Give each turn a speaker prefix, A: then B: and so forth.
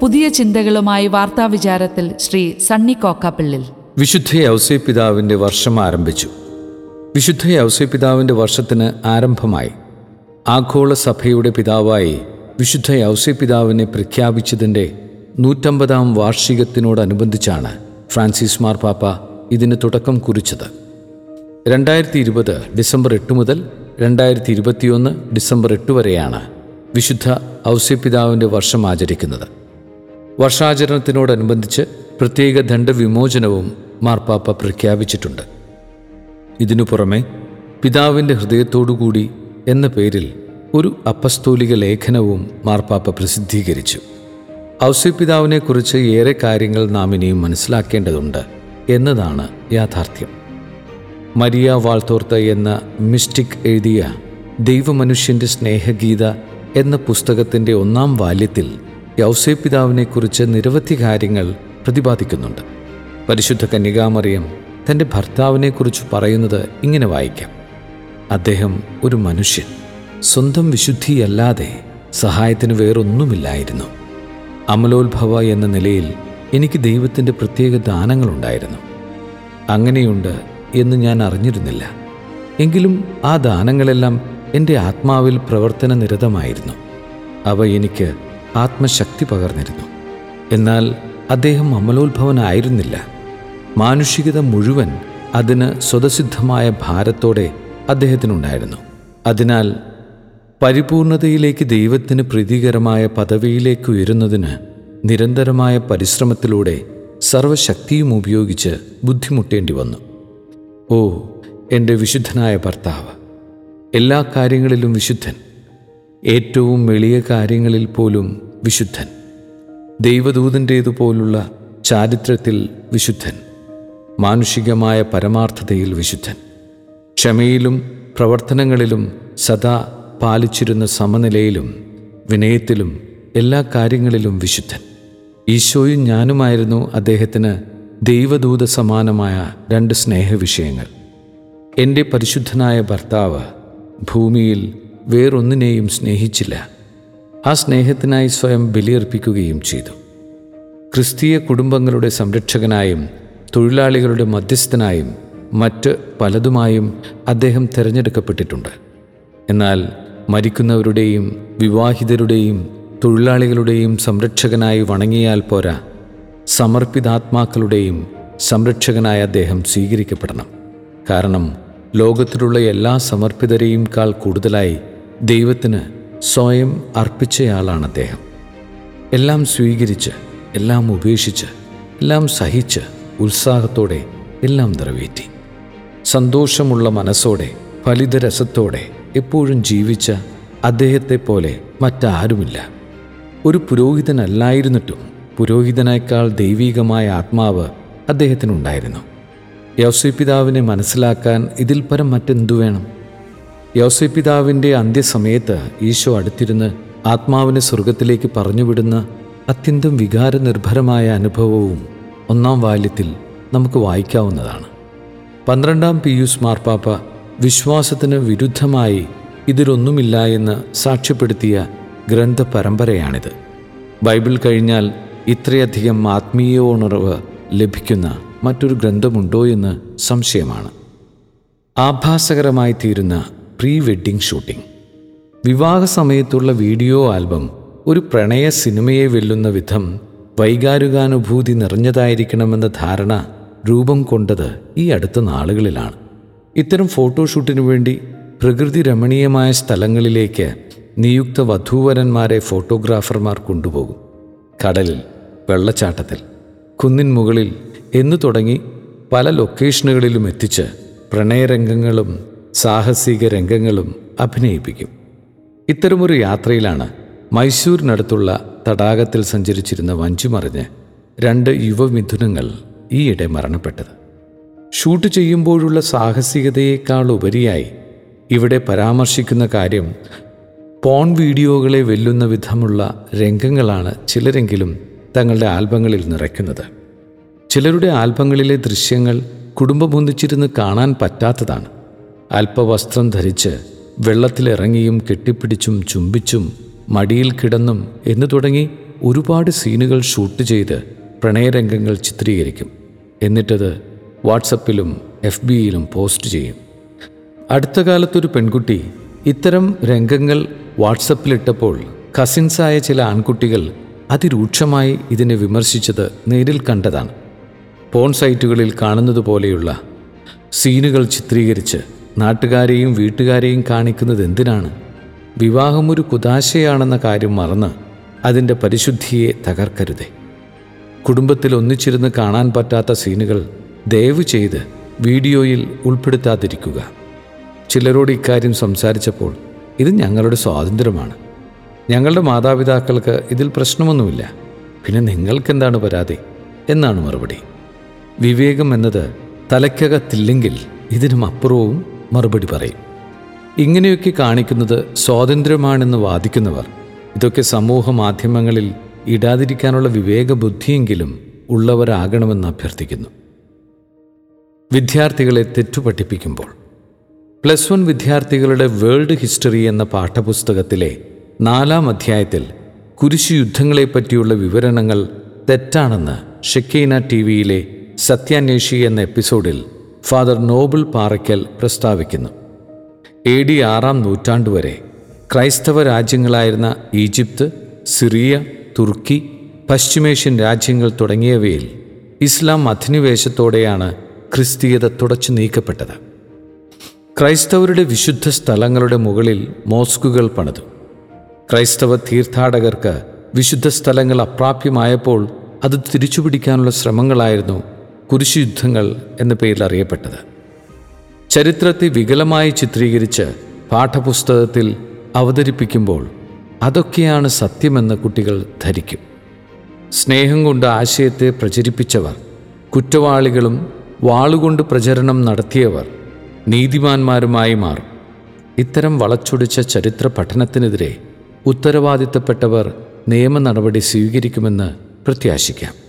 A: പുതിയ ചിന്തകളുമായി വാർത്താ വിചാരത്തിൽ ശ്രീ സണ്ണി കോക്കാപ്പിള്ളിൽ.
B: വിശുദ്ധ യൗസേപിതാവിന്റെ വർഷം ആരംഭിച്ചു. വിശുദ്ധ യൗസേപിതാവിന്റെ വർഷത്തിന് ആരംഭമായി. ആഗോള സഭയുടെ പിതാവായി വിശുദ്ധ യൗസേപിതാവിനെ പ്രഖ്യാപിച്ചതിന്റെ നൂറ്റമ്പതാം വാർഷികത്തിനോടനുബന്ധിച്ചാണ് ഫ്രാൻസിസ് മാർപ്പാപ്പ ഇതിന് തുടക്കം കുറിച്ചത്. രണ്ടായിരത്തി ഇരുപത് ഡിസംബർ എട്ട് മുതൽ രണ്ടായിരത്തി ഇരുപത്തിയൊന്ന് ഡിസംബർ എട്ട് വരെയാണ് വിശുദ്ധ ഔസ്യപിതാവിന്റെ വർഷം ആചരിക്കുന്നത്. വർഷാചരണത്തിനോടനുബന്ധിച്ച് പ്രത്യേക ദണ്ഡവിമോചനവും മാർപ്പാപ്പ പ്രഖ്യാപിച്ചിട്ടുണ്ട്. ഇതിനു പുറമെ പിതാവിന്റെ ഹൃദയത്തോടുകൂടി എന്ന പേരിൽ ഒരു അപ്പസ്തോലിക ലേഖനവും മാർപ്പാപ്പ പ്രസിദ്ധീകരിച്ചു. ഔസ്യപിതാവിനെക്കുറിച്ച് ഏറെ കാര്യങ്ങൾ നാം ഇനിയും മനസ്സിലാക്കേണ്ടതുണ്ട് എന്നതാണ് യാഥാർത്ഥ്യം. മരിയ വാൾത്തോർത്ത എന്ന മിസ്റ്റിക് എഴുതിയ ദൈവമനുഷ്യന്റെ സ്നേഹഗീത എന്ന പുസ്തകത്തിന്റെ ഒന്നാം വാല്യത്തിൽ യൗസേപിതാവിനെക്കുറിച്ച് നിരവധി കാര്യങ്ങൾ പ്രതിപാദിക്കുന്നുണ്ട്. പരിശുദ്ധ കന്യകാമറിയം തന്റെ ഭർത്താവിനെക്കുറിച്ച് പറയുന്നത് ഇങ്ങനെ വായിക്കാം. അദ്ദേഹം ഒരു മനുഷ്യൻ സ്വന്തം വിശുദ്ധിയല്ലാതെ സഹായത്തിന് വേറൊന്നുമില്ലായിരുന്നു. അമലോത്ഭവ എന്ന നിലയിൽ എനിക്ക് ദൈവത്തിന്റെ പ്രത്യേക ദാനങ്ങളുണ്ടായിരുന്നു. അങ്ങനെയുണ്ട് എന്ന് ഞാൻ അറിഞ്ഞിരുന്നില്ല. എങ്കിലും ആ ദാനങ്ങളെല്ലാം എന്റെ ആത്മാവിൽ പ്രവർത്തന നിരതമായിരുന്നു അവ എനിക്ക് ആത്മശക്തി പകർന്നിരുന്നു. എന്നാൽ അദ്ദേഹം അമലോത്ഭവനായിരുന്നില്ല. മാനുഷികത മുഴുവൻ അതിന് സ്വതസിദ്ധമായ ഭാരത്തോടെ അദ്ദേഹത്തിനുണ്ടായിരുന്നു. അതിനാൽ പരിപൂർണതയിലേക്ക് ദൈവത്തിന് പ്രീതികരമായ പദവിയിലേക്ക് ഉയരുന്നതിന് നിരന്തരമായ പരിശ്രമത്തിലൂടെ സർവശക്തിയും ഉപയോഗിച്ച് ബുദ്ധിമുട്ടേണ്ടി വന്നു. ഓ എന്റെ വിശുദ്ധനായ ഭർത്താവ് എല്ലാ കാര്യങ്ങളിലും വിശുദ്ധൻ ഏറ്റവും എളിയ കാര്യങ്ങളിൽ പോലും വിശുദ്ധൻ. ദൈവദൂതന്റേതുപോലുള്ള ചാരിത്രത്തിൽ വിശുദ്ധൻ. മാനുഷികമായ പരമാർത്ഥതയിൽ വിശുദ്ധൻ. ക്ഷമയിലും പ്രവർത്തനങ്ങളിലും സദാ പാലിച്ചിരുന്ന സമനിലയിലും വിനയത്തിലും എല്ലാ കാര്യങ്ങളിലും വിശുദ്ധൻ. ഈശോയും ഞാനുമായിരുന്നു അദ്ദേഹത്തിന് ദൈവദൂത സമാനമായ രണ്ട് സ്നേഹവിഷയങ്ങൾ. എന്റെ പരിശുദ്ധനായ ഭർത്താവ് ഭൂമിയിൽ വേറൊന്നിനെയും സ്നേഹിച്ചില്ല. ആ സ്നേഹത്തിനായി സ്വയം ബലിയർപ്പിക്കുകയും ചെയ്തു. ക്രിസ്തീയ കുടുംബങ്ങളുടെ സംരക്ഷകനായും തൊഴിലാളികളുടെ മധ്യസ്ഥനായും മറ്റ് പലതുമായും അദ്ദേഹം തിരഞ്ഞെടുക്കപ്പെട്ടിട്ടുണ്ട്. എന്നാൽ മരിക്കുന്നവരുടെയും വിവാഹിതരുടെയും തൊഴിലാളികളുടെയും സംരക്ഷകനായി വണങ്ങിയാൽ പോരാ സമർപ്പിതാത്മാക്കളുടെയും സംരക്ഷകനായ അദ്ദേഹം സ്വീകരിക്കപ്പെടണം. കാരണം ലോകത്തിലുള്ള എല്ലാ സമർപ്പിതരെയും കാൾ കൂടുതലായി ദൈവത്തിന് സ്വയം അർപ്പിച്ചയാളാണ് അദ്ദേഹം. എല്ലാം സ്വീകരിച്ച് എല്ലാം ഉപേക്ഷിച്ച് എല്ലാം സഹിച്ച് ഉത്സാഹത്തോടെ എല്ലാം നിറവേറ്റി. സന്തോഷമുള്ള മനസ്സോടെ ഫലിതരസത്തോടെ എപ്പോഴും ജീവിച്ച അദ്ദേഹത്തെ പോലെ മറ്റാരുമില്ല. ഒരു പുരോഹിതനല്ലായിരുന്നിട്ടും പുരോഹിതനേക്കാൾ ദൈവീകമായ ആത്മാവ് അദ്ദേഹത്തിനുണ്ടായിരുന്നു. യൗസപിതാവിനെ മനസ്സിലാക്കാൻ ഇതിൽ പരം മറ്റെന്തു വേണം? യൗസപിതാവിന്റെ അന്ത്യസമയത്ത് ഈശോ അടുത്തിരുന്ന് ആത്മാവിനെ സ്വർഗത്തിലേക്ക് പറഞ്ഞുവിടുന്ന അത്യന്തം വികാരനിർഭരമായ അനുഭവവും ഒന്നാം വാല്യത്തിൽ നമുക്ക് വായിക്കാവുന്നതാണ്. പന്ത്രണ്ടാം പിയൂസ് മാർപ്പാപ്പ വിശ്വാസത്തിന് വിരുദ്ധമായി ഇതിലൊന്നുമില്ല എന്ന് സാക്ഷ്യപ്പെടുത്തിയ ഗ്രന്ഥ പരമ്പരയാണിത് ബൈബിൾ കഴിഞ്ഞാൽ ഇത്രയധികം ആത്മീയ ഉണർവ് ലഭിക്കുന്ന മറ്റൊരു ഗ്രന്ഥമുണ്ടോ എന്ന് സംശയമാണ്. ആഭാസകരമായി തീരുന്ന പ്രീ വെഡ്ഡിംഗ് ഷൂട്ടിംഗ്. വിവാഹ സമയത്തുള്ള വീഡിയോ ആൽബം ഒരു പ്രണയ സിനിമയെ വെല്ലുന്ന വിധം വൈകാരികാനുഭൂതി നിറഞ്ഞതായിരിക്കണമെന്ന ധാരണ രൂപം കൊണ്ടത് ഈ അടുത്ത നാളുകളിലാണ്. ഇത്തരം ഫോട്ടോഷൂട്ടിനു വേണ്ടി പ്രകൃതി രമണീയമായ സ്ഥലങ്ങളിലേക്ക് നിയുക്ത വധൂവരന്മാരെ ഫോട്ടോഗ്രാഫർമാർ കൊണ്ടുപോകും. കടലിൽ വെള്ളച്ചാട്ടത്തിൽ കുന്നിൻ മുകളിൽ എന്നു തുടങ്ങി പല ലൊക്കേഷനുകളിലും എത്തിച്ച് പ്രണയരംഗങ്ങളും സാഹസിക രംഗങ്ങളും അഭിനയിപ്പിക്കും. ഇത്തരമൊരു യാത്രയിലാണ് മൈസൂരിനടുത്തുള്ള തടാകത്തിൽ സഞ്ചരിച്ചിരുന്ന വഞ്ചിമറിഞ്ഞ് രണ്ട് യുവമിഥുനങ്ങൾ ഈയിടെ മരണപ്പെട്ടത്. ഷൂട്ട് ചെയ്യുമ്പോഴുള്ള സാഹസികതയേക്കാൾ ഉപരിയായി ഇവിടെ പരാമർശിക്കുന്ന കാര്യം പോൺ വീഡിയോകളെ വെല്ലുന്ന വിധമുള്ള രംഗങ്ങളാണ് ചിലരെങ്കിലും തങ്ങളുടെ ആൽബങ്ങളിൽ നിറയ്ക്കുന്നത്. ചിലരുടെ ആൽബങ്ങളിലെ ദൃശ്യങ്ങൾ കുടുംബമൊന്നിച്ചിരുന്ന് കാണാൻ പറ്റാത്തതാണ്. അല്പവസ്ത്രം ധരിച്ച് വെള്ളത്തിലിറങ്ങിയും കെട്ടിപ്പിടിച്ചും ചുംബിച്ചും മടിയിൽ കിടന്നും എന്നു തുടങ്ങി ഒരുപാട് സീനുകൾ ഷൂട്ട് ചെയ്ത് പ്രണയരംഗങ്ങൾ ചിത്രീകരിക്കും. എന്നിട്ടത് വാട്സപ്പിലും എഫ് ബിയിലും പോസ്റ്റ് ചെയ്യും. അടുത്ത കാലത്തൊരു പെൺകുട്ടി ഇത്തരം രംഗങ്ങൾ വാട്സപ്പിലിട്ടപ്പോൾ കസിൻസായ ചില ആൺകുട്ടികൾ അതിരൂക്ഷമായി ഇതിനെ വിമർശിച്ചത് നേരിൽ കണ്ടതാണ്. പോൺ സൈറ്റുകളിൽ കാണുന്നത് പോലെയുള്ള സീനുകൾ ചിത്രീകരിച്ച് നാട്ടുകാരെയും വീട്ടുകാരെയും കാണിക്കുന്നത് എന്തിനാണ്? വിവാഹം ഒരു കുതാശയാണെന്ന കാര്യം മറന്ന് അതിന്റെ പരിശുദ്ധിയെ തകർക്കരുതേ. കുടുംബത്തിൽ ഒന്നിച്ചിരുന്ന് കാണാൻ പറ്റാത്ത സീനുകൾ ദയവ് ചെയ്ത് വീഡിയോയിൽ ഉൾപ്പെടുത്താതിരിക്കുക. ചിലരോട് ഇക്കാര്യം സംസാരിച്ചപ്പോൾ ഇത് ഞങ്ങളുടെ സ്വാതന്ത്ര്യമാണ്. ഞങ്ങളുടെ മാതാപിതാക്കൾക്ക് ഇതിൽ പ്രശ്നമൊന്നുമില്ല. പിന്നെ നിങ്ങൾക്കെന്താണ് പരാതി? എന്നാണ് മറുപടി. വിവേകം എന്നത് തലയ്ക്കകത്തില്ലെങ്കിൽ ഇതിനും അപ്പുറവും മറുപടി പറയും. ഇങ്ങനെയൊക്കെ കാണിക്കുന്നത് സ്വാതന്ത്ര്യമാണെന്ന് വാദിക്കുന്നവർ. ഇതൊക്കെ സമൂഹ മാധ്യമങ്ങളിൽ ഇടാതിരിക്കാനുള്ള വിവേകബുദ്ധിയെങ്കിലും ഉള്ളവരാകണമെന്ന് അഭ്യർത്ഥിക്കുന്നു. വിദ്യാർത്ഥികളെ തെറ്റുപഠിപ്പിക്കുമ്പോൾ. പ്ലസ് വൺ വിദ്യാർത്ഥികളുടെ വേൾഡ് ഹിസ്റ്ററി എന്ന പാഠപുസ്തകത്തിലെ നാലാം അധ്യായത്തിൽ കുരിശു യുദ്ധങ്ങളെപ്പറ്റിയുള്ള വിവരണങ്ങൾ തെറ്റാണെന്ന് ഷെക്കീന ടി വിയിലെ സത്യാന്വേഷി എന്ന എപ്പിസോഡിൽ ഫാദർ നോബിൾ പാറയ്ക്കൽ പ്രസ്താവിക്കുന്നു. എ ഡി ആറാം നൂറ്റാണ്ടുവരെ ക്രൈസ്തവ രാജ്യങ്ങളായിരുന്ന ഈജിപ്ത് സിറിയ തുർക്കി പശ്ചിമേഷ്യൻ രാജ്യങ്ങൾ തുടങ്ങിയവയിൽ ഇസ്ലാം അധിനിവേശത്തോടെയാണ് ക്രിസ്തീയത തുടച്ചു നീക്കപ്പെട്ടത്. ക്രൈസ്തവരുടെ വിശുദ്ധ സ്ഥലങ്ങളുടെ മുകളിൽ മോസ്കുകൾ പണിതു. ക്രൈസ്തവ തീർത്ഥാടകർക്ക് വിശുദ്ധ സ്ഥലങ്ങൾ അപ്രാപ്യമായപ്പോൾ അത് തിരിച്ചുപിടിക്കാനുള്ള ശ്രമങ്ങളായിരുന്നു കുരിശുയുദ്ധങ്ങൾ എന്ന പേരിൽ അറിയപ്പെട്ടത്. ചരിത്രത്തെ വികലമായി ചിത്രീകരിച്ച് പാഠപുസ്തകത്തിൽ അവതരിപ്പിക്കുമ്പോൾ അതൊക്കെയാണ് സത്യമെന്ന് കുട്ടികൾ ധരിക്കും. സ്നേഹം കൊണ്ട് ആശയത്തെ പ്രചരിപ്പിച്ചവർ കുറ്റവാളികളും വാളുകൊണ്ട് പ്രചരണം നടത്തിയവർ നീതിമാന്മാരുമായി മാറും. ഇത്തരം വളച്ചൊടിച്ച ചരിത്ര പഠനത്തിനെതിരെ ഉത്തരവാദിത്തപ്പെട്ടവർ നിയമ നടപടി സ്വീകരിക്കുമെന്ന് പ്രത്യാശിക്കാം.